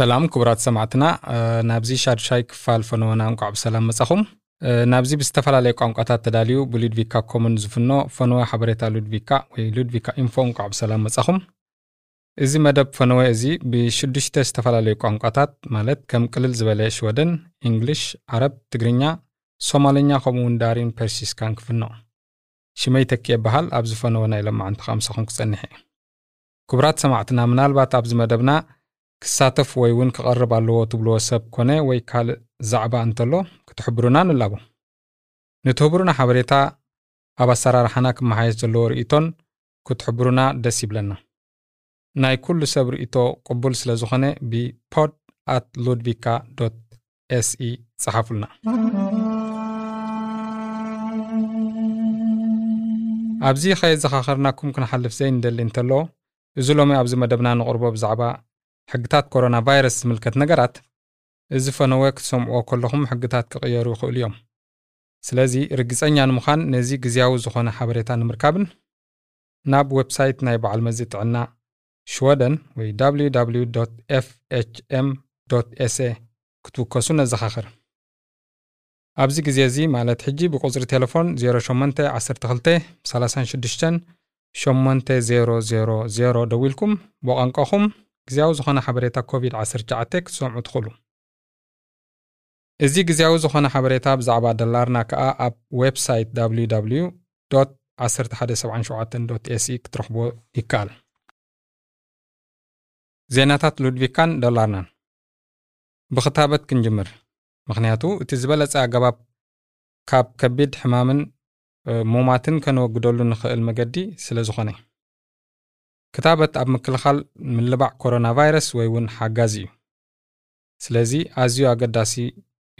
ሰላም ክቡራት ሰማዕትና ናብዚ ሻድሻይ ክፋል ፈነወና እንቋዕ ብሰላም መጻኹም። ናብዚ ብዝተፈላለየ ቋንቋታት ተዳልዩ ብሉድቪካ kommun ዝፍኖ ፈነወ ሓበሬታ ሉድቪካ ወይ ሉድቪካ info እንቋዕ ብሰላም መጻኹም። እዚ መደብ ፈነወ እዚ ብሽዱሽተ ዝተፈላለዩ ቋንቋታት ማለት ከም ቅልል ዝበለ ሽወደን እንግሊሽ ዓረብ ትግርኛ ሶማልኛ ከምኡ እውን ዳሪን ፐርሲስካን ክፍኖ። ሽመይ ተኪ ይበሃል ኣብዚ ፈነወና ኢለማዓንቲ ከምሰኹም ክጸኒሐ ክቡራት ሰማዕትና ምናልባት ኣብዚ መደብና ክሳተፍ ወይ እውን ክቐርብ ኣለዎ ትብልዎ ሰብ ኮነ ወይ ካልእ ዛዕባ እንተሎ ክትሕብሩና ንላቦ። ንትህብሩና ሓበሬታ ኣብ ኣሰራርሓና ክመሓየሽ ዘለዎ ርእቶን ክትሕብሩና ደስ ይብለና። ናይ ኩሉ ሰብ ርእቶ ቅቡል ስለ ዝኾነ ብፖድ ኣት ሉድቪካ ኤስኢ ፀሓፉልና ኣብዚ ከየዘኻኸርናኩም ክንሓልፍ ዘይ ንደሊ እንተሎ እዚ ሎሚ ኣብዚ መደብና ንቕርቦ ብዛዕባ ሕግታት ኮሮና ቫይረስ ዝምልከት ነገራት እዚ ፈነወ ክትሰምዕዎ ከለኹም ሕግታት ክቕየሩ ይኽእሉ እዮም። ስለዚ ርግፀኛ ንምዃን ነዚ ግዝያዊ ዝኾነ ሓበሬታ ንምርካብን ናብ ዌብሳይት ናይ በዓል መዚ ጥዕና ሽወደን ወይ www fhm se ክትውከሱ ነዘኻኽር። ኣብዚ ግዜ እዚ ማለት ሕጂ ብቁፅሪ ቴሌፎን 08 12 36 8000 ደው ኢልኩም ብቋንቋኹም ግዝያዊ ዝኾነ ሓበሬታ ኮቪድ-19 ክትሰምዑ ትኽእሉ። እዚ ግዝያዊ ዝኾነ ሓበሬታ ብዛዕባ ደላርና ከዓ ኣብ ዌብሳይት www 1177 se ክትረኽቦ ይከኣል። ዜናታት ሉድቪካን ደላርናን። ብክታበት ክንጅምር። ምክንያቱ እቲ ዝበለፀ ኣገባብ ካብ ከቢድ ሕማምን ሙማትን ከነወግደሉ ንኽእል መገዲ ስለ ዝኾነ ክታበት ኣብ ምክልኻል ምልባዕ ኮሮና ቫይረስ ወይ እውን ሓጋዚ እዩ። ስለዚ ኣዝዩ ኣገዳሲ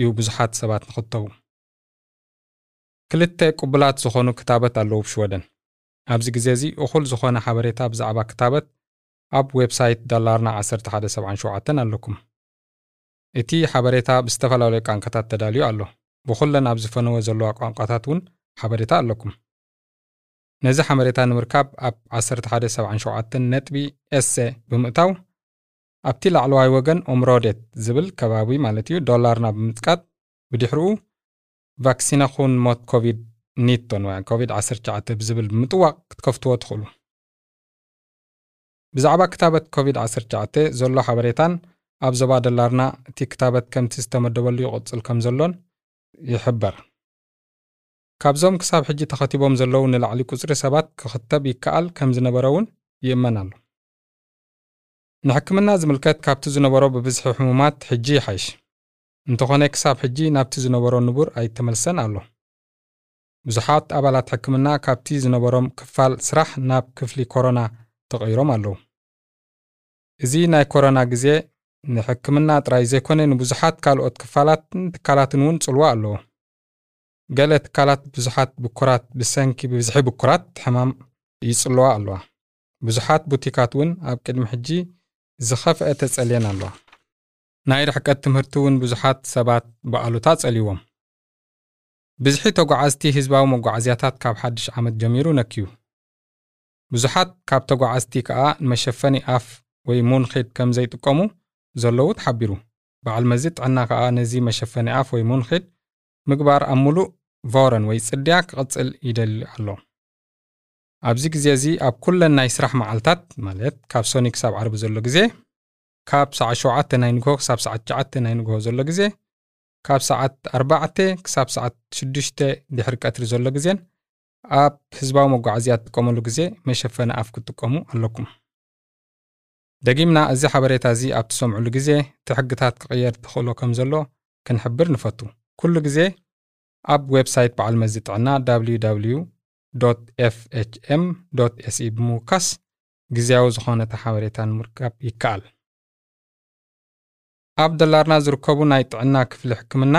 እዩ ብዙሓት ሰባት ንኽተቡ ክልተ ቅቡላት ዝኾኑ ክታበት ኣለዉ ብሽወደን። ኣብዚ ግዜ እዚ እኹል ዝኾነ ሓበሬታ ብዛዕባ ክታበት ኣብ ዌብሳይት ዳላርና 1177 ኣለኩም። እቲ ሓበሬታ ብዝተፈላለዩ ቋንቋታት ተዳልዩ ኣሎ። ብኹለን ኣብ ዝፈነወ ዘለዋ ቋንቋታት እውን ሓበሬታ ኣለኩም ነዚ ሓበሬታ ንምርካብ ኣብ 1177 ነጥቢ se ብምእታው ኣብቲ ላዕለዋይ ወገን området ዝብል ከባቢ ማለት እዩ ዳላርና ብምጥቃጥ ብድሕሪኡ vaccination mot covid nitton ወይ ኮቪድ-19 ብዝብል ብምጥዋቕ ክትከፍትዎ ትኽእሉ። ብዛዕባ ክታበት ኮቪድ-19 ዘሎ ሓበሬታን ኣብ ዞባ ደላርና እቲ ክታበት ከምቲ ዝተመደበሉ ይቕፅል ከም ዘሎን ይሕበር ካብዞም ክሳብ ሕጂ ተኸቲቦም ዘለዉ ንላዕሊ ቁፅሪ ሰባት ክኽተብ ይከኣል ከም ዝነበረ እውን ይእመን ኣሎ ንሕክምና ዝምልከት ካብቲ ዝነበሮ ብብዝሒ ሕሙማት ሕጂ ይሓይሽ። እንተኾነ ክሳብ ሕጂ ናብቲ ዝነበሮ ንቡር ኣይተመልሰን ኣሎ። ብዙሓት ኣባላት ሕክምና ካብቲ ዝነበሮም ክፋል ስራሕ ናብ ክፍሊ ኮሮና ተቐይሮም ኣለዉ። እዚ ናይ ኮሮና ግዜ ንሕክምና ጥራይ ዘይኮነ ንብዙሓት ካልኦት ክፋላትን ትካላትን እውን ጽልዋ ኣለዎ ገለ ትካላት ብዙሓት ብኩራት ብሰንኪ ብብዝሒ ብኩራት ሕማም ይጽልዋ ኣለዋ ብዙሓት ቡቲካት እውን ኣብ ቅድሚ ሕጂ ዝኸፍአ ተጸልየን ኣለዋ ናይ ርሕቀት ትምህርቲ እውን ብዙሓት ሰባት በኣሉታ ጸሊዎም ብዝሒ ተጓዓዝቲ ህዝባዊ መጓዓዝያታት ካብ ሓድሽ ዓመት ጀሚሩ ነኪዩ። ብዙሓት ካብ ተጓዓዝቲ ከዓ ንመሸፈኒ ኣፍ ወይ ሙንኺድ ከም ዘይጥቀሙ ዘለዉ ተሓቢሩ። በዓል መዚ ጥዕና ከዓ ነዚ መሸፈኒ ኣፍ ወይ ሙንኺድ ምግባር ኣብ ሙሉእ ቮረን ወይ ጽድያ ክቕጽል ይደሊ ኣሎ። ኣብዚ ግዜ እዚ ኣብ ኩለን ናይ ስራሕ መዓልትታት ማለት ካብ ሶኒ ክሳብ ዓርቢ ዘሎ ግዜ ካብ ሰዓት 7 ናይ ንግሆ ክሳብ ሰዓት 9 ናይ ንግሆ ዘሎ ግዜ ካብ ሰዓት 4 ክሳብ ሰዓት 6 ድሕሪ ቀትሪ ዘሎ ግዜን ኣብ ህዝባዊ መጓዓዝያ ትጥቀመሉ ግዜ መሸፈኒ ኣፍ ክትጥቀሙ ኣለኩም። ደጊምና እዚ ሓበሬታ እዚ ኣብ ትሰምዑሉ ግዜ እቲ ሕግታት ክቕየር ትኽእሎ ከም ዘሎ ክንሕብር ንፈቱ። ኩሉ ግዜ ኣብ ዌብሳይት በዓል መዚ ጥዕና www fhm se ብምውካስ ግዜያዊ ዝኾነ ሓበሬታ ንምርካብ ይከኣል። ኣብ ደላርና ዝርከቡ ናይ ጥዕና ክፍሊ ሕክምና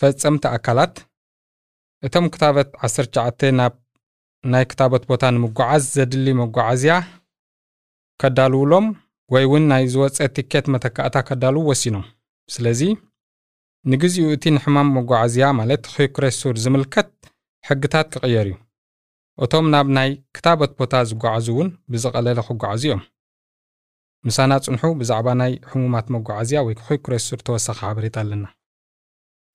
ፈጸምቲ ኣካላት እቶም ክታበት 19 ናብ ናይ ክታበት ቦታ ንምጓዓዝ ዘድሊ መጓዓዝያ ከዳልውሎም ወይ እውን ናይ ዝወፀ ቲኬት መተካእታ ከዳልው ወሲኖም። ስለዚ ንግዚኡ እቲ ንሕማም መጓዓዝያ ማለት ኺክሬሱር ዝምልከት ሕግታት ክቕየር እዩ። እቶም ናብ ናይ ክታበት ቦታ ዝጓዓዙ እውን ብዝቐለለ ክጓዓዙ እዮም። ምሳና ጽንሑ ብዛዕባ ናይ ሕሙማት መጓዓዝያ ወይ ኩረሱር ተወሳኺ ሓበሬታ ኣለና።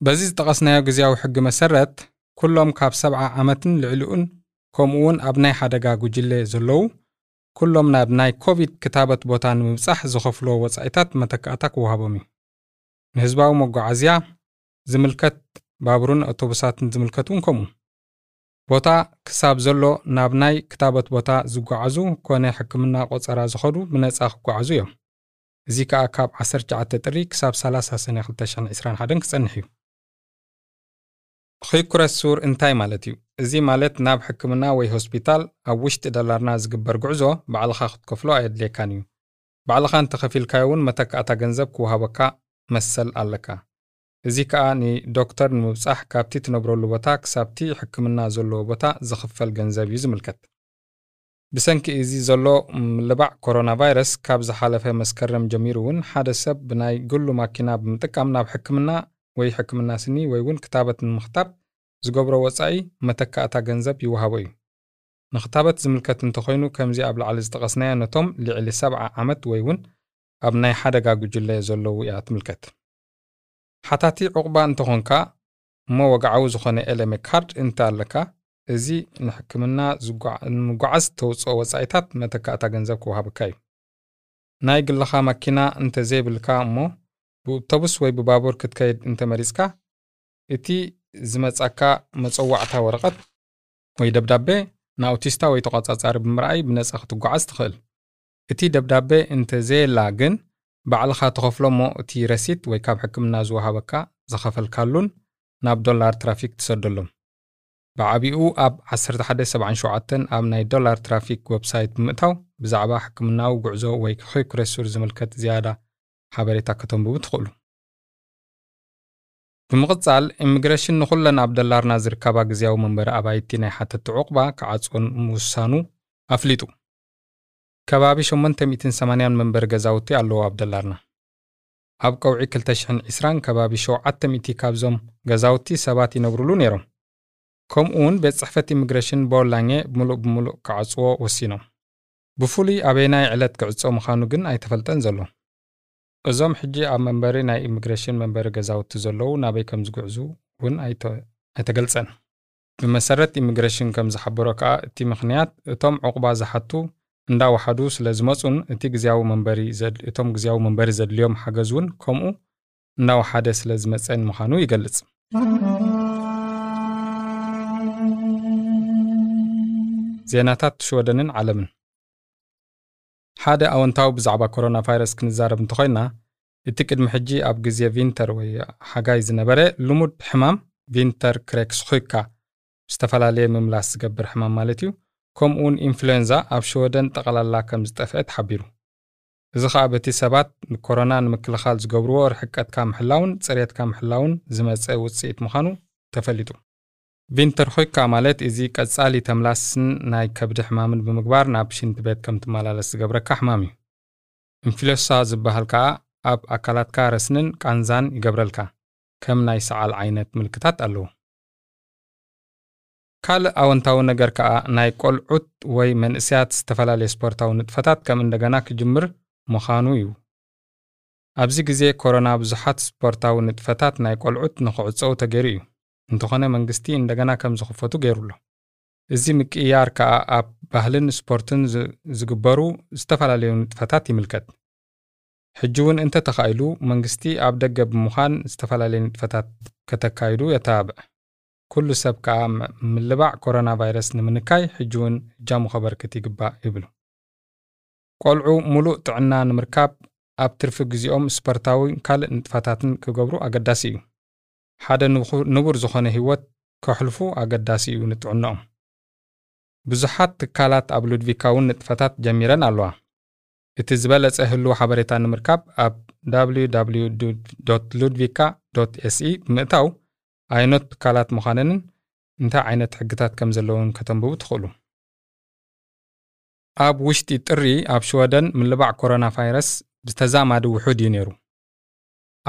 በዚ ዝጠቐስናዮ ግዜያዊ ሕጊ መሰረት ኩሎም ካብ ሰብዓ ዓመትን ልዕሊኡን ከምኡ እውን ኣብ ናይ ሓደጋ ጉጅለ ዘለዉ ኩሎም ናብ ናይ ኮቪድ ክታበት ቦታ ንምብጻሕ ዝኸፍልዎ ወጻኢታት መተካእታ ክወሃቦም እዩ ንህዝባዊ መጓዓዝያ ዝምልከት ባቡርን ኣውቶቡሳትን ዝምልከት እውን ከምኡ ቦታ ክሳብ ዘሎ ናብ ናይ ክታበት ቦታ ዝጓዓዙ ኮነ ሕክምና ቆፀራ ዝኸዱ ብነፃ ክጓዓዙ እዮም። እዚ ከዓ ካብ 19 ጥሪ ክሳብ 30 ሰነ 2021 ክጸንሕ እዩ። ኺኩረት እንታይ ማለት እዩ? እዚ ማለት ናብ ሕክምና ወይ ሆስፒታል ኣብ ውሽጢ ደላርና ዝግበር ጉዕዞ ባዕልኻ ክትከፍሎ ኣየድልየካን እዩ። ባዕልኻ እንተኸፊልካዮ እውን መተካእታ ገንዘብ ክወሃበካ መሰል ኣለካ። እዚ ከዓ ንዶክተር ንምብጻሕ ካብቲ ትነብረሉ ቦታ ክሳብቲ ሕክምና ዘለዎ ቦታ ዝኽፈል ገንዘብ እዩ ዝምልከት። ብሰንኪ እዚ ዘሎ ምልባዕ ኮሮና ቫይረስ ካብ ዝሓለፈ መስከረም ጀሚሩ እውን ሓደ ሰብ ብናይ ግሉ ማኪና ብምጥቃም ናብ ሕክምና ወይ ሕክምና ስኒ ወይ እውን ክታበት ንምኽታብ ዝገብሮ ወጻኢ መተካእታ ገንዘብ ይወሃቦ እዩ። ንክታበት ዝምልከት እንተኮይኑ ከምዚ ኣብ ላዕሊ ዝጠቐስናዮ ነቶም ልዕሊ ሰብዓ ዓመት ወይ እውን ኣብ ናይ ሓደጋ ጉጅለ ዘለዉ እያ ትምልከት። ሓታቲ ዕቑባ እንተኾንካ እሞ ወግዓዊ ዝኾነ ኤለሜ ካርድ እንተ ኣለካ እዚ ንሕክምና ንምጓዓዝ ተውፅኦ ወጻኢታት መተካእታ ገንዘብ ክወሃበካ እዩ። ናይ ግለኻ መኪና እንተዘይብልካ እሞ ብኣውቶቡስ ወይ ብባቡር ክትከይድ እንተመሪፅካ እቲ ዝመጻካ መፀዋዕታ ወረቐት ወይ ደብዳቤ ንኣውቲስታ ወይ ተቖጻጻሪ ብምርኣይ ብነጻ ክትጓዓዝ ትኽእል እቲ ደብዳቤ እንተዘየላ ግን ባዕልኻ ተኸፍሎ እሞ እቲ ረሲት ወይ ካብ ሕክምና ዝወሃበካ ዝኸፈልካሉን ናብ Dalatrafik ትሰደሎም ብዓቢኡ ኣብ 1177 ኣብ ናይ Dalatrafik ዌብሳይት ብምእታው ብዛዕባ ሕክምናዊ ጉዕዞ ወይ sjukresor ዝምልከት ዝያዳ ሓበሬታ ከተንብቡ ትኽእሉ። ብምቕጻል ኢሚግሬሽን ንኹለን ኣብ ደላርና ዝርከባ ግዜያዊ መንበሪ ኣባይቲ ናይ ሓተቲ ዕቑባ ክዓጽኦን ምውሳኑ ኣፍሊጡ ከባቢ 880 መንበሪ ገዛውቲ ኣለዎ ኣብ ደላርና ኣብ ቀውዒ 220 ከባቢ 700 ካብዞም ገዛውቲ ሰባት ይነብሩሉ ነይሮም። ከምኡ እውን ቤት ጽሕፈት ኢሚግሬሽን ቦላኜ ብምሉእ ብምሉእ ክዓጽዎ ወሲኖም። ብፍሉይ ኣበይናይ ዕለት ክዕጾ ምዃኑ ግን ኣይተፈልጠን ዘሎ። እዞም ሕጂ ኣብ መንበሪ ናይ ኢሚግሬሽን መንበሪ ገዛውቲ ዘለዉ ናበይ ከም ዝጉዕዙ እውን ኣይተገልጸን። ብመሰረት ኢሚግሬሽን ከም ዝሓበሮ ከዓ እቲ ምኽንያት እቶም ዕቑባ ዝሓቱ እንዳወሓዱ ስለ ዝመፁን እቲ ግዜያዊ መንበሪ እቶም ግዜያዊ መንበሪ ዘድልዮም ሓገዝ እውን ከምኡ እንዳወሓደ ስለ ዝመፀን ምዃኑ ይገልጽ። ዜናታት ሽወደንን ዓለምን። ሓደ ኣወንታዊ ብዛዕባ ኮሮና ቫይረስ ክንዛረብ እንተኮይንና እቲ ቅድሚ ሕጂ ኣብ ግዜ vinter ወይ ሓጋይ ዝነበረ ልሙድ ሕማም vinterkräksjuka ዝተፈላለየ ምምላስ ዝገብር ሕማም ማለት እዩ ከምኡውን ኢንፍሉዌንዛ ኣብ ሽወደን ጠቕላላ ከም ዝጠፍአ ተሓቢሩ እዚ ከዓ በቲ ሰባት ኮሮና ንምክልኻል ዝገብርዎ ርሕቀትካ ምሕላውን ፅሬትካ ምሕላውን ዝመፀ ውፅኢት ምዃኑ ተፈሊጡ። vinterkräksjuka ማለት እዚ ቀጻሊ ተምላስን ናይ ከብዲ ሕማምን ብምግባር ናብ ሽንቲ ቤት ከም ትመላለስ ዝገብረካ ሕማም እዩ። ኢንፍሉዌንሳ ዝበሃል ከዓ ኣብ ኣካላትካ ረስንን ቃንዛን ይገብረልካ ከም ናይ ሰዓል ዓይነት ምልክታት ኣለዎ ካልእ ኣወንታዊ ነገር ከዓ ናይ ቆልዑት ወይ መንእስያት ዝተፈላለየ ስፖርታዊ ንጥፈታት ከም እንደገና ክጅምር ምዃኑ እዩ። ኣብዚ ግዜ ኮሮና ብዙሓት ስፖርታዊ ንጥፈታት ናይ ቆልዑት ንክዕፀው ተገይሩ እዩ። እንተኾነ መንግስቲ እንደገና ከም ዝኽፈቱ ገይሩሎ። እዚ ምቅያር ከዓ ኣብ ባህልን ስፖርትን ዝግበሩ ዝተፈላለዩ ንጥፈታት ይምልከት። ሕጂ እውን እንተተኻኢሉ መንግስቲ ኣብ ደገ ብምዃን ዝተፈላለዩ ንጥፈታት ከተካይዱ የተባብዕ ኩሉ ሰብ ከዓ ምልባዕ ኮሮና ቫይረስ ንምንካይ ሕጂ እውን እጃሙ ኸበርክት ይግባእ ይብሉ። ቆልዑ ሙሉእ ጥዕና ንምርካብ ኣብ ትርፊ ግዜኦም ስፖርታዊ ካልእ ንጥፈታትን ክገብሩ ኣገዳሲ እዩ። ሓደ ንቡር ዝኾነ ህይወት ከሕልፉ ኣገዳሲ እዩ ንጥዕንኦም ብዙሓት ትካላት ኣብ ሉድቪካ እውን ንጥፈታት ጀሚረን ኣለዋ። እቲ ዝበለጸ ህልው ሓበሬታ ንምርካብ ኣብ www ሉድቪካ ኤስኢ ብምእታው ዓይነት ትካላት ምዃነንን እንታይ ዓይነት ሕግታት ከም ዘለውን ከተንብቡ ትኽእሉ? ኣብ ውሽጢ ጥሪ ኣብ ሽወደን ምልባዕ ኮሮና ቫይረስ ብተዛማዲ ውሑድ እዩ ነይሩ።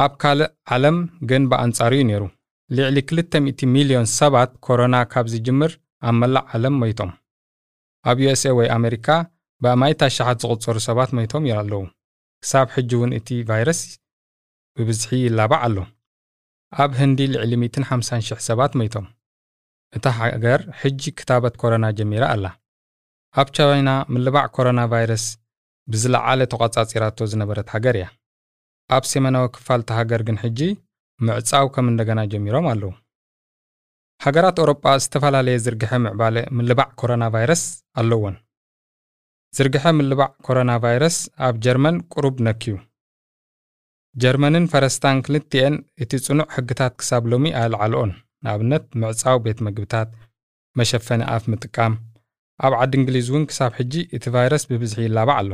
ኣብ ካልእ ዓለም ግን ብኣንጻሩ እዩ ነይሩ። ልዕሊ 200 ሚልዮን ሰባት ኮሮና ካብ ዝጅምር ኣብ መላእ ዓለም መይቶም። ኣብ ዩኤስኤ ወይ ኣሜሪካ ብኣማይታ ሸሓት ዝቝጸሩ ሰባት መይቶም ኣለዉ። ክሳብ ሕጂ እውን እቲ ቫይረስ ብብዝሒ ይላባዕ ኣሎ ኣብ ህንዲ ልዕሊ 150,000 ሰባት መይቶም? እታ ሃገር ሕጂ ክታበት ኮሮና ጀሚራ ኣላ። ኣብ ቻይና ምልባዕ ኮሮና ቫይረስ ብዝለዓለ ተቖጻጺራቶ ዝነበረት ሃገር እያ። ኣብ ሰሜናዊ ክፋል ሃገር ግን ሕጂ ምዕጻው ከም እንደገና ጀሚሮም ኣለዉ። ሃገራት ኣውሮጳ ዝተፈላለየ ዝርግሐ ምዕባለ ምልባዕ ኮሮና ቫይረስ ኣለዎን። ዝርግሐ ምልባዕ ኮሮና ቫይረስ ኣብ ጀርመን ቁሩብ ነኪዩ ጀርመንን ፈረስታን ክልቲአን እቲ ጽኑዕ ሕግታት ክሳብ ሎሚ ኣልዓልኦን። ንኣብነት ምዕጻው ቤት ምግብታት መሸፈኒ ኣፍ ምጥቃም ኣብ ዓዲ እንግሊዝ እውን ክሳብ ሕጂ እቲ ቫይረስ ብብዝሒ ይላባዕ ኣሎ።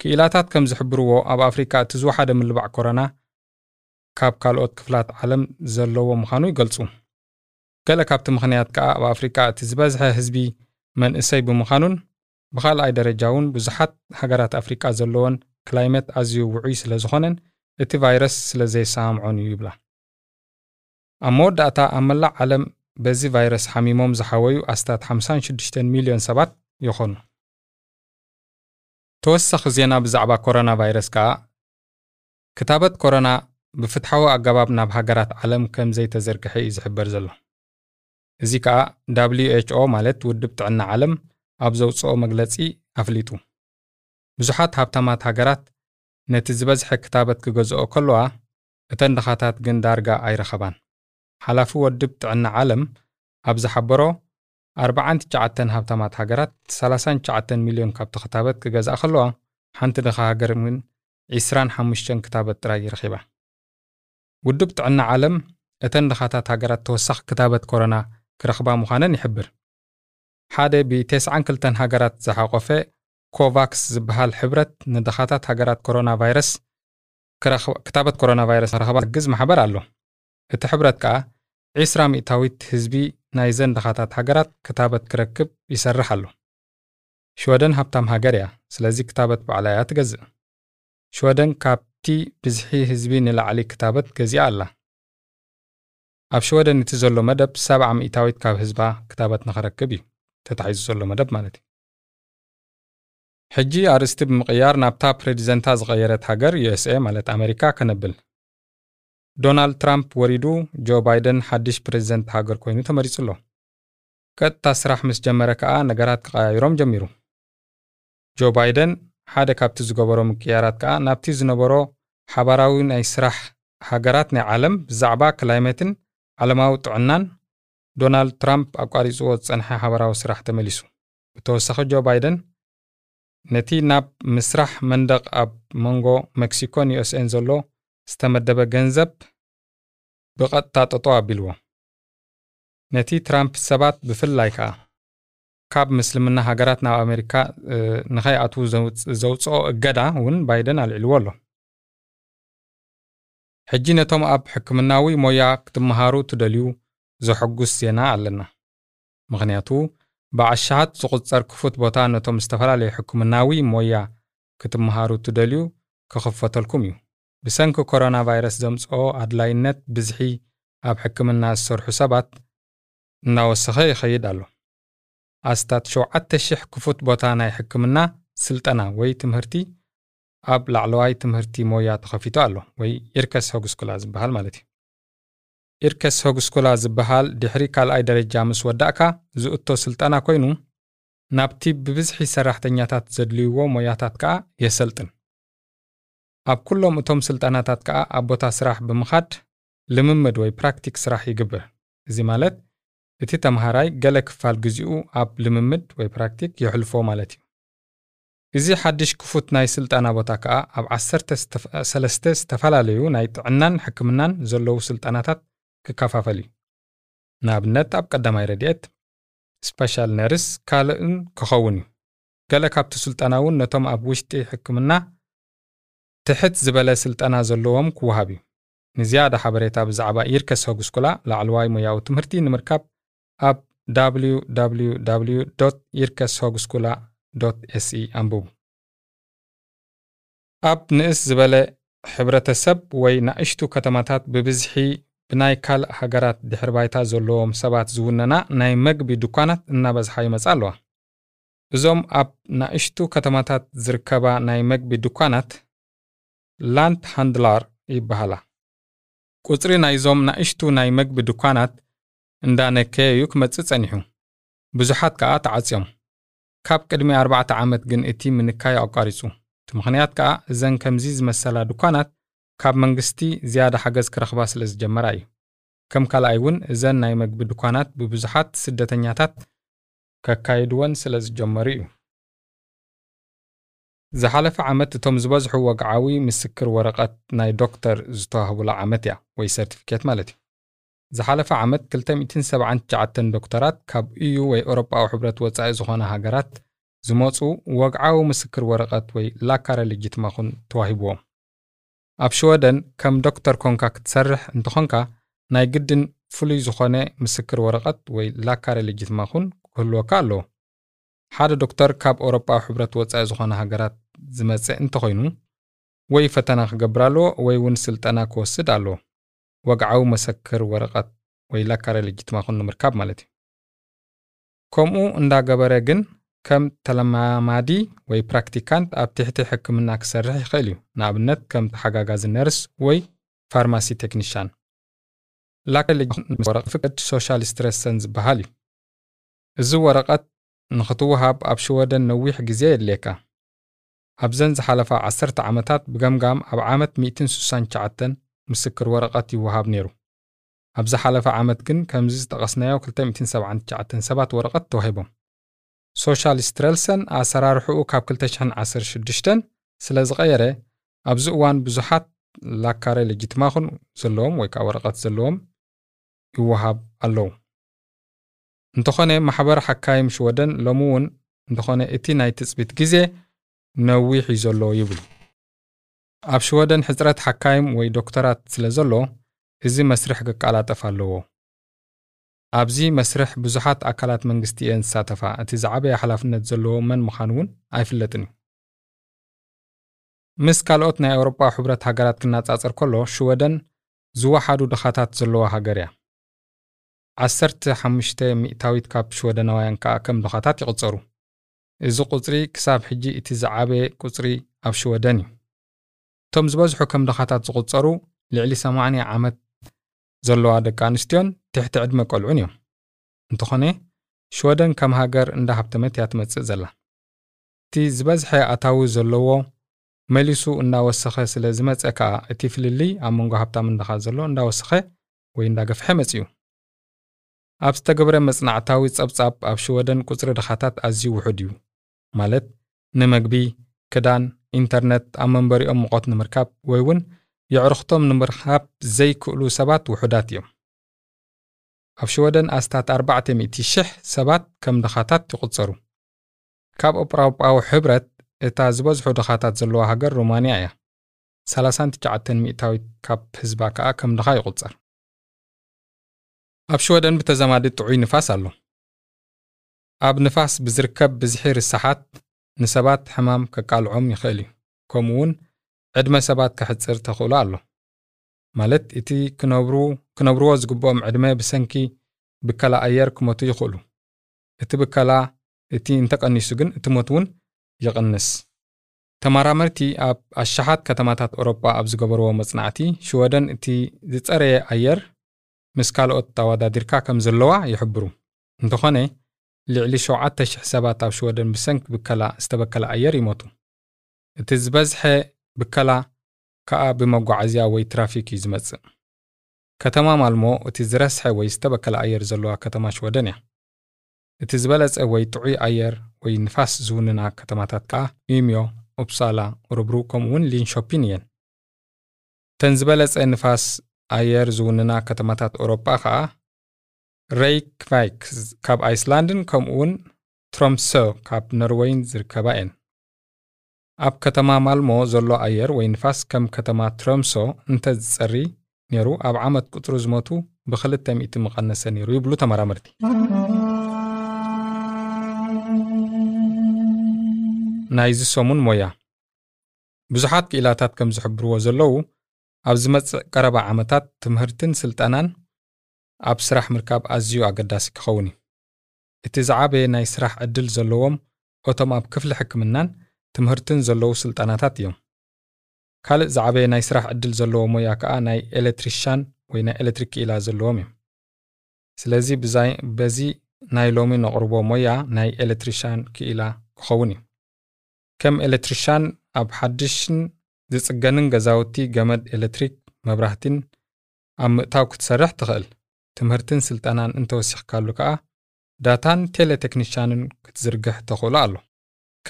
ክኢላታት ከም ዝሕብርዎ ኣብ ኣፍሪካ እቲ ዝወሓደ ምልባዕ ኮረና ካብ ካልኦት ክፍላት ዓለም ዘለዎ ምዃኑ ይገልጹ። ገለ ካብቲ ምኽንያት ከኣ ኣብ ኣፍሪካ እቲ ዝበዝሐ ህዝቢ መንእሰይ ብምዃኑን ብኻልኣይ ደረጃ እውን ብዙሓት ሃገራት ኣፍሪቃ ዘለዎን ክላይመት ኣዝዩ ውዑይ ስለ ዝኾነን እቲ ቫይረስ ስለ ዘይሰማምዖን እዩ ይብላ። ኣብ መወዳእታ ኣብ መላእ ዓለም በዚ ቫይረስ ሓሚሞም ዝሓወዩ ኣስታት 56 ሚልዮን ሰባት ይኾኑ። ተወሳኺ ዜና ብዛዕባ ኮሮና ቫይረስ ከኣ ክታበት ኮሮና ብፍትሓዊ ኣገባብ ናብ ሃገራት ዓለም ከም ዘይተዘርግሐ እዩ ዝሕበር ዘሎ። እዚ ከኣ who ማለት ውድብ ጥዕና ዓለም ኣብ ዘውፅኦ መግለጺ ኣፍሊጡ ብዙሓት ሃብታማት ሃገራት ነቲ ዝበዝሐ ክታበት ክገዝኦ ከለዋ እተን ድኻታት ግን ዳርጋ ኣይረኸባን። ሓላፊ ወድብ ጥዕና ዓለም ኣብ ዝሓበሮ 49 ሃብታማት ሃገራት 39 ሚልዮን ካብቲ ክታበት ክገዝኣ ከለዋ ሓንቲ ድኻ ሃገር ግን 25 ክታበት ጥራይ ይረኺባ ውድብ ጥዕና ዓለም እተን ድኻታት ሃገራት ተወሳኺ ክታበት ኮሮና ክረኽባ ምዃነን ይሕብር። ሓደ ብ92 ሃገራት ዝሓቆፈ ኮቫክስ ዝበሃል ሕብረት ንድኻታት ሃገራት ኮሮና ቫይረስ ክታበት ኮሮና ቫይረስ ረኸባ ዝግዝ ማሕበር ኣሎ። እቲ ሕብረት ከኣ 20 ሚእታዊት ህዝቢ ናይ ዘን ድኻታት ሃገራት ክታበት ክረክብ ይሰርሕ ኣሎ። ሽወደን ሃብታም ሃገር እያ። ስለዚ ክታበት ባዕላ እያ ትገዝእ። ሽወደን ካብቲ ብዝሒ ህዝቢ ንላዕሊ ክታበት ገዚኣ ኣላ። ኣብ ሽወደን እቲ ዘሎ መደብ 70 ሚእታዊት ካብ ህዝባ ክታበት ንኸረክብ እዩ። ተታሒዙ ዘሎ መደብ ማለት እዩ ሕጂ ኣርእስቲ ብምቕያር ናብታ ፕሬዚደንታ ዝቐየረት ሃገር ዩኤስኤ ማለት ኣሜሪካ ከነብል። ዶናልድ ትራምፕ ወሪዱ ጆ ባይደን ሓድሽ ፕሬዚደንት ሃገር ኮይኑ ተመሪጹ ኣሎ ቀጥታ ስራሕ ምስ ጀመረ ከኣ ነገራት ክቐያይሮም ጀሚሩ። ጆ ባይደን ሓደ ካብቲ ዝገበሮ ምቅያራት ከኣ ናብቲ ዝነበሮ ሓባራዊ ናይ ስራሕ ሃገራት ናይ ዓለም ብዛዕባ ክላይሜትን ዓለማዊ ጥዕናን ዶናልድ ትራምፕ ኣቋሪፅዎ ዝፀንሐ ሓበራዊ ስራሕ ተመሊሱ። ብተወሳኺ ጆ ባይደን ነቲ ናብ ምስራሕ መንደቕ ኣብ መንጎ ሜክሲኮን ዩኤስኤን ዘሎ ዝተመደበ ገንዘብ ብቐጥታ ጠጦ ኣቢልዎ። ነቲ ትራምፕ ሰባት ብፍላይ ከዓ ካብ ምስልምና ሃገራት ናብ ኣሜሪካ ንኸይኣትዉ ዘውፅኦ እገዳ እውን ባይደን ኣልዒልዎ ኣሎ። ሕጂ ነቶም ኣብ ሕክምናዊ ሞያ ክትመሃሩ ትደልዩ ዘሐጉስ ዜና ኣለና። ምክንያቱ ብዓሻሃት ዝቝጸር ክፉት ቦታ ነቶም ዝተፈላለዩ ሕክምናዊ ሞያ ክትመሃሩ ትደልዩ ክኽፈተልኩም እዩ። ብሰንኪ ኮሮና ቫይረስ ዘምጽኦ ኣድላይነት ብዝሒ ኣብ ሕክምና ዝሰርሑ ሰባት እናወሰኸ ይኸይድ ኣሎ። ኣስታት 7,000 ክፉት ቦታ ናይ ሕክምና ስልጠና ወይ ትምህርቲ ኣብ ላዕለዋይ ትምህርቲ ሞያ ተኸፊቱ ኣሎ ወይ yrkeshögskola ዝበሃል ማለት እዩ yrkeshögskola ዝበሃል ድሕሪ ካልኣይ ደረጃ ምስ ወዳእካ ዝእቶ ስልጠና ኮይኑ ናብቲ ብብዝሒ ሰራሕተኛታት ዘድልይዎ ሞያታት ከኣ የሰልጥን። ኣብ ኩሎም እቶም ስልጠናታት ከኣ ኣብ ቦታ ስራሕ ብምኻድ ልምምድ ወይ praktik ስራሕ ይግብር። እዚ ማለት እቲ ተምሃራይ ገለ ክፋል ግዜኡ ኣብ ልምምድ ወይ praktik የሕልፎ ማለት እዩ። እዚ ሓድሽ ክፉት ናይ ስልጠና ቦታ ከኣ ኣብ 13 ዝተፈላለዩ ናይ ጥዕናን ሕክምናን ዘለዉ ስልጠናታት ክከፋፈል እዩ ንኣብነት ኣብ ቀዳማይ ረድኤት ስፔሻል ነርስ ካልእን ክኸውን እዩ። ገለ ካብቲ ስልጠና እውን ነቶም ኣብ ውሽጢ ሕክምና ትሕት ዝበለ ስልጠና ዘለዎም ክወሃብ እዩ። ንዝያዳ ሓበሬታ ብዛዕባ yrkeshögskola ላዕለዋይ ሙያዊ ትምህርቲ ንምርካብ ኣብ www yrkeshögskola se ኣንብቡ ኣብ ንእስ ዝበለ ሕብረተሰብ ወይ ናእሽቱ ከተማታት ብብዝሒ ብናይ ካልእ ሃገራት ድሕሪ ባይታ ዘለዎም ሰባት ዝውነና ናይ መግቢ ድኳናት እናበዝሓ ይመጻ ኣለዋ። እዞም ኣብ ናእሽቱ ከተማታት ዝርከባ ናይ መግቢ ድኳናት lanthandlar ይበሃላ። ቁፅሪ ናይዞም ናእሽቱ ናይ መግቢ ድኳናት እንዳነከየዩ ክመጽእ ጸኒሑ። ብዙሓት ከኣ ተዓጽዮም። ካብ ቅድሚ ኣርባዕተ ዓመት ግን እቲ ምንካይ ኣቋሪጹ። እቲ ምኽንያት ከኣ እዘን ከምዚ ዝመሰላ ድኳናት ካብ መንግስቲ ዝያዳ ሓገዝ ክረኽባ ስለ ዝጀመራ እዩ። ከም ካልኣይ እውን እዘን ናይ መግቢ ድኳናት ብብዙሓት ስደተኛታት ከካይድወን ስለ ዝጀመሩ እዩ። ዝሓለፈ ዓመት እቶም ዝበዝሑ ወግዓዊ ምስክር ወረቐት ናይ ዶክተር ዝተዋህቡላ ዓመት እያ ወይ ሰርቲፊኬት ማለት እዩ። ዝሓለፈ ዓመት 279 ዶክተራት ካብ EU ወይ ኤውሮጳዊ ሕብረት ወፃኢ ዝኾነ ሃገራት ዝመፁ ወግዓዊ ምስክር ወረቐት ወይ ላካረ ልጅትማኹን ተዋሂብዎም ኣብ ሽወደን ከም ዶክተር ኮንካ ክትሰርሕ እንተኾንካ ናይ ግድን ፍሉይ ዝኾነ ምስክር ወረቐት ወይ ላካረ ልጅትማኹን ክህልወካ ኣለዎ። ሓደ ዶክተር ካብ ኤውሮጳዊ ሕብረት ወፃኢ ዝኾነ ሃገራት ዝመጽእ እንተኾይኑ ወይ ፈተና ክገብር ኣለዎ ወይ እውን ስልጠና ክወስድ ኣለዎ። ወግዓዊ መሰክር ወረቐት ወይ ላካረ ልጅትማኹን ንምርካብ ማለት እዩ። ከምኡ እንዳገበረ ግን ከም ተለማማዲ ወይ praktikant ኣብ ትሕቲ ሕክምና ክሰርሕ ይኽእል እዩ። ንኣብነት ከም ተሓጋጋዚ ነርስ ወይ ፋርማሲ ቴክኒሻን läkarleg ወረቐት ፍቓድ Socialstyrelsen ዝበሃል እዩ። እዚ ወረቐት ንኽትውሃብ ኣብ ሽወደን ነዊሕ ግዜ የድልየካ። ኣብዘን ዝሓለፋ 10 ዓመታት ብገምጋም ኣብ ዓመት 169 ምስክር ወረቐት ይወሃብ ነይሩ። ኣብ ዝሓለፈ ዓመት ግን ከምዚ ዝጠቐስናዮ 279 ሰባት ወረቐት ተዋሂቦም Socialstyrelsen ኣሰራርሕኡ ካብ 2016 ስለ ዝቐየረ ኣብዚ እዋን ብዙሓት läkarlegitimation ዘለዎም ወይ ከዓ ወረቐት ዘለዎም ይወሃብ ኣለዉ። እንተኾነ ማሕበር ሓካይም ሽወደን ሎሚ እውን እንተኾነ እቲ ናይ ትፅቢት ግዜ ነዊሕ እዩ ዘሎ ይብሉ ኣብ ሽወደን ሕፅረት ሓካይም ወይ ዶክተራት ስለ ዘሎ እዚ መስርሕ ክቃላጠፍ ኣለዎ ኣብዚ መስርሕ ብዙሓት ኣካላት መንግስቲ እየን ዝሳተፋ። እቲ ዝዓበየ ሓላፍነት ዘለዎ መን ምዃኑ እውን ኣይፍለጥን እዩ። ምስ ካልኦት ናይ ኣውሮጳ ሕብረት ሃገራት ክነጻጸር ከሎ ሽወደን ዝወሓዱ ድኻታት ዘለዋ ሃገር እያ። ዓሰርተ ሓሙሽተ ሚእታዊት ካብ ሽወደናውያን ከዓ ከም ድኻታት ይቕጸሩ እዚ ቁፅሪ ክሳብ ሕጂ እቲ ዝዓበየ ቁፅሪ ኣብ ሽወደን እዩ። እቶም ዝበዝሑ ከም ድኻታት ዝቝጸሩ ልዕሊ 80 ዓመት ዘለዋ ደቂ ኣንስትዮን ትሕቲ ዕድመ ቆልዑን እዮም። እንተኾነ ሽወደን ከም ሃገር እንዳሃብተመት እያ ትመጽእ ዘላ። እቲ ዝበዝሐ ኣታዊ ዘለዎ መሊሱ እንዳወሰኸ ስለ ዝመፀ ከዓ እቲ ፍልልይ ኣብ መንጎ ሃብታምን ድኻ ዘሎ እንዳወሰኸ ወይ እንዳገፍሐ መጺኡ ኣብ ዝተገብረ መጽናዕታዊ ጸብጻብ ኣብ ሽወደን ቁፅሪ ድኻታት ኣዝዩ ውሑድ እዩ። ማለት ንመግቢ ክዳን ኢንተርነት ኣብ መንበሪኦም ምቖት ንምርካብ ወይ እውን የዕርኽቶም ንምርካብ ዘይክእሉ ሰባት ውሑዳት እዮም ኣብ ሽወደን ኣስታት 400,000 ሰባት ከም ድኻታት ይቝጸሩ ካብ ኤውሮጳዊ ሕብረት እታ ዝበዝሑ ድኻታት ዘለዋ ሃገር ሮማንያ እያ። 39 ሚእታዊት ካብ ህዝባ ከዓ ከም ድኻ ይቝጸር ኣብ ሽወደን ብተዘማዲ ጥዑይ ንፋስ ኣሎ። ኣብ ንፋስ ብዝርከብ ብዝሒ ርሳሓት ንሰባት ሕማም ከቃልዖም ይኽእል እዩ። ከምኡ እውን ዕድመ ሰባት ክሕፅር ተኽእሎ ኣሎ ማለት እቲ ክነብርዎ ዝግብኦም ዕድመ ብሰንኪ ብከላ ኣየር ክመቱ ይኽእሉ። እቲ ብከላ እቲ እንተቀኒሱ ግን እቲ ሞት እውን ይቕንስ። ተመራመርቲ ኣብ ኣሻሓት ከተማታት ኤውሮጳ ኣብ ዝገበርዎ መጽናዕቲ ሽወደን እቲ ዝጸረየ ኣየር ምስ ካልኦት ተወዳዲርካ ከም ዘለዋ ይሕብሩ። እንተኾነ ልዕሊ 7,000 ሰባት ኣብ ሽወደን ብሰንኪ ብከላ ዝተበከለ ኣየር ይሞቱ። እቲ ዝበዝሐ ብከላ ከኣ ብመጓዓዝያ ወይ ትራፊክ እዩ ዝመጽእ። ከተማ ማልሞ እቲ ዝረስሐ ወይ ዝተበከለ ኣየር ዘለዋ ከተማ ሽወደን እያ። እቲ ዝበለጸ ወይ ጥዑይ ኣየር ወይ ንፋስ ዝውንና ከተማታት ከዓ ኡመዮ ኡፕሳላ ኦረብሩ ከምኡውን ሊንሾፒን እየን። ተን ዝበለጸ ንፋስ ኣየር ዝውንና ከተማታት ኤውሮጳ ከዓ ሬይክቫይክ ካብ ኣይስላንድን ከምኡውን ትሮምሶ ካብ ኖርዌይን ዝርከባ እየን ኣብ ከተማ ማልሞ ዘሎ ኣየር ወይ ንፋስ ከም ከተማ ትሮምሶ እንተዝጸሪ ነይሩ ኣብ ዓመት ቁጥሩ ዝሞቱ ብ200 መቐነሰ ነይሩ ይብሉ ተመራመርቲ። ናይዚ ሰሙን ሞያ ብዙሓት ክኢላታት ከም ዝሕብርዎ ዘለዉ ኣብ ዝመጽእ ቀረባ ዓመታት ትምህርትን ስልጠናን ኣብ ስራሕ ምርካብ ኣዝዩ ኣገዳሲ ክኸውን እዩ። እቲ ዝዓበየ ናይ ስራሕ ዕድል ዘለዎም እቶም ኣብ ክፍሊ ሕክምናን ትምህርትን ዘለዉ ስልጠናታት እዮም። ካልእ ዝዓበየ ናይ ስራሕ ዕድል ዘለዎ ሞያ ከዓ ናይ ኤሌክትሪሻን ወይ ናይ ኤሌክትሪክ ክኢላ ዘለዎም እዮም። ስለዚ በዚ ናይ ሎሚ ነቕርቦ ሞያ ናይ ኤሌክትሪሻን ክኢላ ክኸውን እዩ። ከም ኤሌክትሪሻን ኣብ ሓድሽን ዝጽገንን ገዛውቲ ገመድ ኤሌክትሪክ መብራህትን ኣብ ምእታው ክትሰርሕ ትኽእል። ትምህርትን ስልጠናን እንተወሲኽካሉ ከዓ ዳታን ቴሌቴክኒሽያንን ክትዝርግሕ ተኽእሎ ኣሎ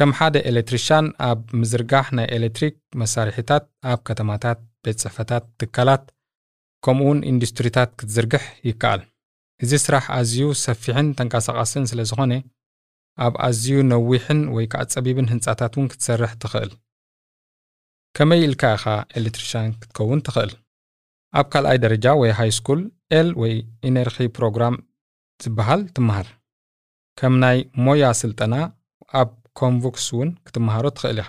ከም ሓደ ኤሌክትሪሻን ኣብ ምዝርጋሕ ናይ ኤሌክትሪክ መሳርሒታት ኣብ ከተማታት ቤት ጽሕፈታት ትካላት ከምኡውን ኢንዱስትሪታት ክትዝርግሕ ይከኣል እዚ ስራሕ ኣዝዩ ሰፊሕን ተንቀሳቓስን ስለ ዝኾነ ኣብ ኣዝዩ ነዊሕን ወይ ከዓ ጸቢብን ህንጻታት እውን ክትሰርሕ ትኽእል ከመይ ኢልካ ኢኻ ኤሌክትሪሻን ክትከውን ትኽእል ኣብ ካልኣይ ደረጃ ወይ high school el ወይ energiprogram ዝበሃል ትምሃር ከም ናይ ሞያ ስልጠና ኣብ ኮንቮክስ እውን ክትመሃሮ ትኽእል ኢኻ።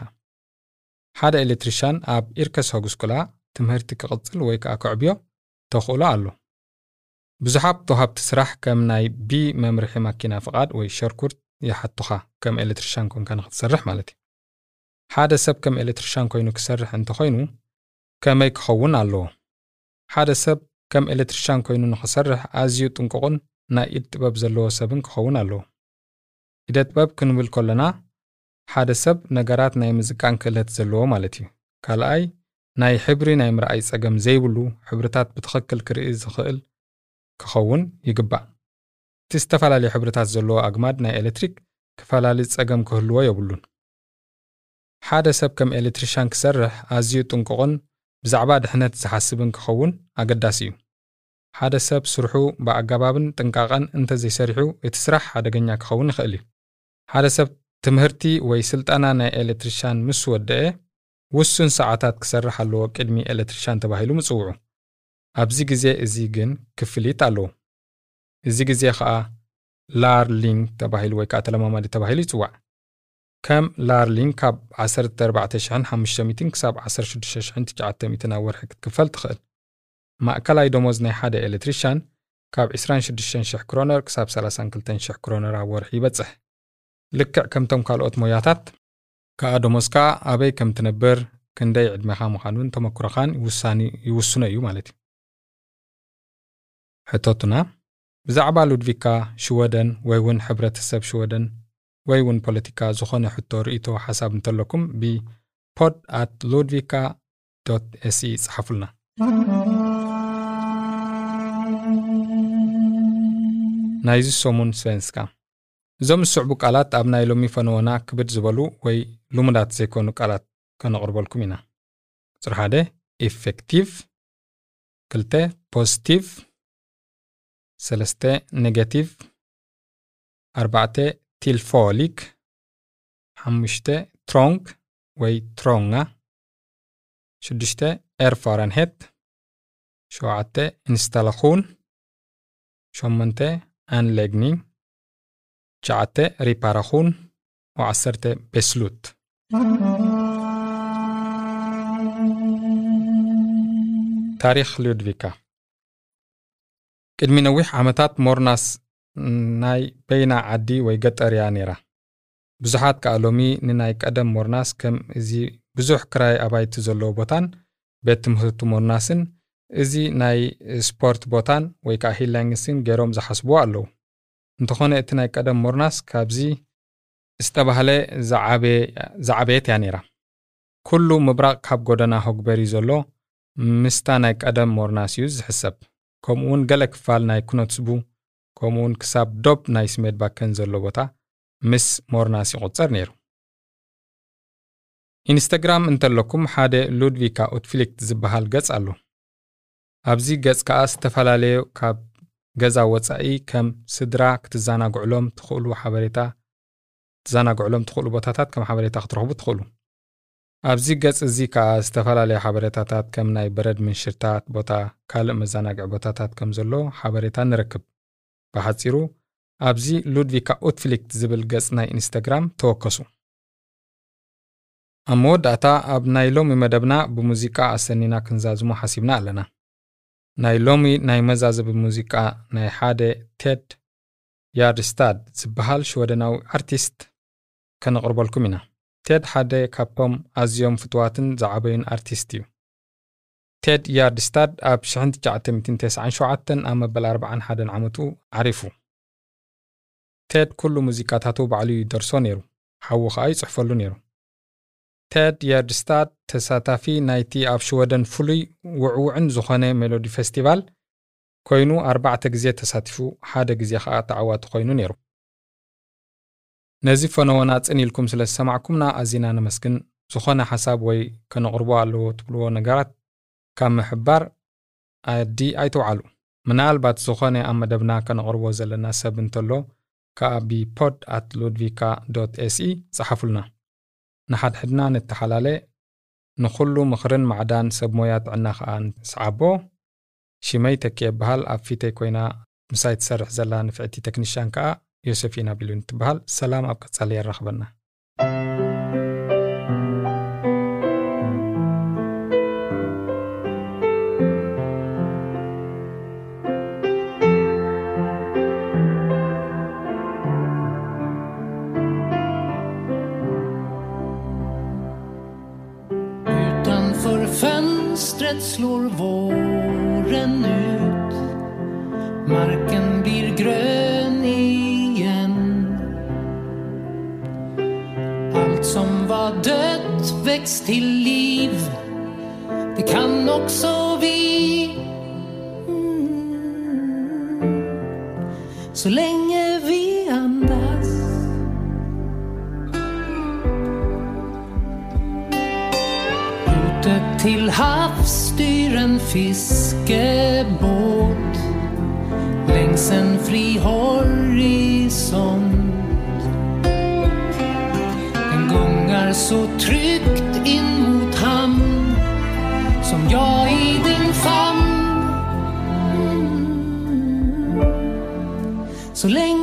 ሓደ electrician ኣብ yrkeshögskola ትምህርቲ ክቕጽል ወይ ከዓ ክዕብዮ ተኽእሎ ኣሎ። ብዙሓት ተዋሃብቲ ስራሕ ከም ናይ B መምርሒ ማኪና ፍቓድ ወይ körkort ይሓቱኻ ከም electrician ኮንካ ንኽትሰርሕ ማለት እዩ። ሓደ ሰብ ከም electrician ኮይኑ ክሰርሕ እንተኮይኑ ከመይ ክኸውን ኣለዎ? ሓደ ሰብ ከም electrician ኮይኑ ንኽሰርሕ ኣዝዩ ጥንቁቕን ናይ ኢድ ጥበብ ዘለዎ ሰብን ክኸውን ኣለዎ። ኢደ ጥበብ ክንብል ከለና ሓደ ሰብ ነገራት ናይ ምዝቃን ክእለት ዘለዎ ማለት እዩ። ካልኣይ ናይ ሕብሪ ናይ ምርኣይ ጸገም ዘይብሉ ሕብርታት ብትኽክል ክርኢ ዝኽእል ክኸውን ይግባእ። እቲ ዝተፈላለዩ ሕብርታት ዘለዎ ኣግማድ ናይ ኤሌክትሪክ ክፈላለ ጸገም ክህልዎ የብሉን። ሓደ ሰብ ከም ኤሌክትሪሻን ክሰርሕ ኣዝዩ ጥንቁቕን ብዛዕባ ድሕነት ዝሓስብን ክኸውን ኣገዳሲ እዩ። ሓደ ሰብ ስርሑ ብኣገባብን ጥንቃቐን እንተዘይሰሪሑ እቲ ስራሕ ሓደገኛ ክኸውን ይኽእል እዩ። ሓደ ሰብ ትምህርቲ ወይ ስልጠና ናይ electrician ምስ ወድአ ውሱን ሰዓታት ክሰርሕ ኣለዎ። ቅድሚ electrician ተባሂሉ ምጽውዑ። ኣብዚ ግዜ እዚ ግን ክፍሊት ኣለዎ። እዚ ግዜ ከዓ lärling ተባሂሉ ወይ ከዓ ተለማማዲ ተባሂሉ ይጽዋዕ። ከም lärling ካብ 14500 ክሳብ 16900 ኣብ ወርሒ ክትክፈል ትኽእል። ማእከላይ ደሞዝ ናይ ሓደ electrician ካብ 26000 kronor ክሳብ 32000 kronor ኣብ ወርሒ ይበጽሕ ልክዕ ከምቶም ካልኦት ሞያታት ከዓ ደሞዝካ ኣበይ ከም ትነብር ክንደይ ዕድሜኻ ምዃኑን ተመክሮኻን ይውስኖ እዩ ማለት እዩ። ሕቶቱና ብዛዕባ ሉድቪካ ሽወደን ወይ እውን ሕብረተሰብ ሽወደን ወይ እውን ፖለቲካ ዝኾነ ሕቶ ርእቶ ሓሳብ እንተለኩም ብ pod at ሉድቪካ se ይጽሓፉልና ናይዚ ሰሙን svenska እዞም ዝስዕቡ ቃላት ኣብ ናይ ሎሚ ፈነወና ክብድ ዝበሉ ወይ ልሙዳት ዘይኮኑ ቃላት ከነቕርበልኩም ኢና ቁፅሪ ሓደ effektiv ክልተ positiv ሰለስተ negativ ኣርባዕተ tillfällig ሓሙሽተ trång ወይ trånga ሽዱሽተ erfarenhet ሸውዓተ installation ሸመንተ anläggning 9 reparation och 10 beslut. ታሪክ ሉድቪካ ቅድሚ ነዊሕ ዓመታት ሞርናስ ናይ በይና ዓዲ ወይ ገጠር እያ ነይራ ብዙሓት ከዓ ሎሚ ንናይ ቀደም ሞርናስ ከም እዚ ብዙሕ ክራይ ኣባይቲ ዘለዎ ቦታን ቤት ትምህርቲ ሞርናስን እዚ ናይ ስፖርት ቦታን ወይ ከዓ ሂላንግስን ገይሮም ዝሓስብዎ ኣለዉ እንተኾነ እቲ ናይ ቀደም ሞርናስ ካብዚ ዝተባህለ ዝዓበየት እያ ነይራ። ኩሉ ምብራቕ ካብ ጎደና ሆግበሪ ዘሎ ምስታ ናይ ቀደም ሞርናስ እዩ ዝሕሰብ። ከምኡውን ገለ ክፋል ናይ ኩነት ስቡ ከምኡውን ክሳብ ዶብ ናይ ስሜድ ባከን ዘሎ ቦታ ምስ ሞርናስ ይቝጸር ነይሩ። ኢንስተግራም እንተለኩም ሓደ ሉድቪካ utflykt ዝበሃል ገጽ ኣሎ። ኣብዚ ገጽ ከዓ ዝተፈላለየ ካብ ገዛ ወጻኢ ከም ስድራ ክትዘናግዕሎም ትኽእሉ ሓበሬታ ትዘናግዕሎም ትኽእሉ ቦታታት ከም ሓበሬታ ክትረኽቡ ትኽእሉ። ኣብዚ ገጽ እዚ ከዓ ዝተፈላለየ ሓበሬታታት ከም ናይ በረድ ምንሽርታት ቦታ ካልእ መዘናግዒ ቦታታት ከም ዘሎ ሓበሬታ ንረክብ። ብሓጺሩ ኣብዚ ሉድቪካ utflykt ዝብል ገጽ ናይ ኢንስተግራም ተወከሱ። ኣብ መወዳእታ ኣብ ናይ ሎሚ መደብና ብሙዚቃ ኣሰኒና ክንዛዝሞ ሓሲብና ኣለና ናይ ሎሚ ናይ መዛዘቢ ሙዚቃ ናይ ሓደ ቴድ ያርድስታድ ዝበሃል ሽወደናዊ ኣርቲስት ከነቕርበልኩም ኢና። ቴድ ሓደ ካብቶም ኣዝዮም ፍትዋትን ዝዓበዩን ኣርቲስት እዩ። ቴድ ያርድስታድ ኣብ 1997 ኣብ መበል 41 ዓመቱ ዓሪፉ። ቴድ ኩሉ ሙዚቃታቱ ባዕሉ ይደርሶ ነይሩ። ሓዊ ከዓ ይጽሕፈሉ ነይሩ ቴድ የርድስታድ ተሳታፊ ናይቲ ኣብ ሽወደን ፍሉይ ውዕውዕን ዝኾነ ሜሎዲ ፌስቲቫል ኮይኑ ኣርባዕተ ግዜ ተሳቲፉ ሓደ ግዜ ከዓ ተዓዋቲ ኮይኑ ነይሩ። ነዚ ፈነወና ፅን ኢልኩም ስለ ዝሰማዕኩምና ኣዚና ነመስግን። ዝኾነ ሓሳብ ወይ ከነቕርቦ ኣለዎ ትብልዎ ነገራት ካብ ምሕባር ኣዲ ኣይተውዓሉ። ምናልባት ዝኾነ ኣብ መደብና ከነቕርቦ ዘለና ሰብ እንተሎ ከዓ ብፖድ ኣት ሉድቪካ ኤስኢ ጸሓፉልና ንሓድሕድና ንተሓላለ ንኹሉ ምኽርን ማዕዳን ሰብ ሞያ ጥዕና ከዓ ንስዓቦ ሽመይ ተኪ ይበሃል ኣብ ፊተይ ኮይና ምሳይ ትሰርሕ ዘላ ንፍዕቲ ቴክኒሽያን ከዓ ዮሴፊና ቢሉን ትበሃል ሰላም ኣብ ቀጻሊ የራኽበና fönstret slår våren ut. Marken blir grön igen. Allt som var dött väcks till liv. Det kan också vi. Mm. Så länge styr en fiskebåt längs en fri horisont. Den gungar så tryggt in mot hamn som jag i din famn. Så länge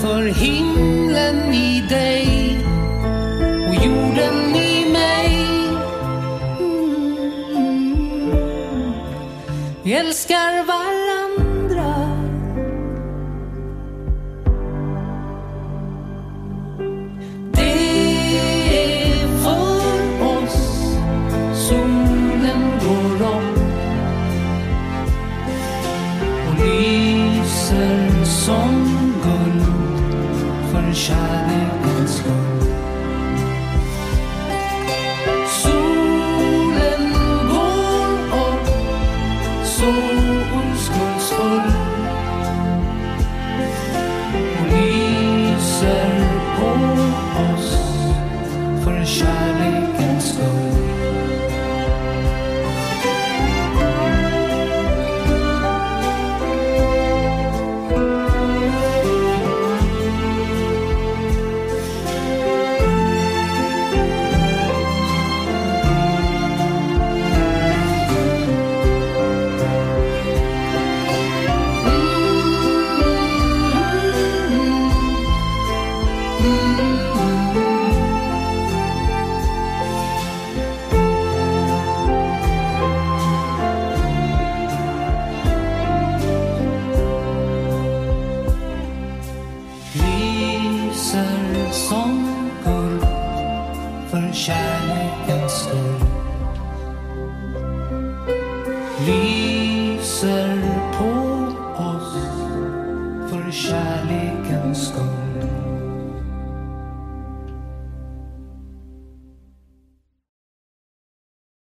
för himlen i dig och jorden i mig. Mm. Vi älskar varandra.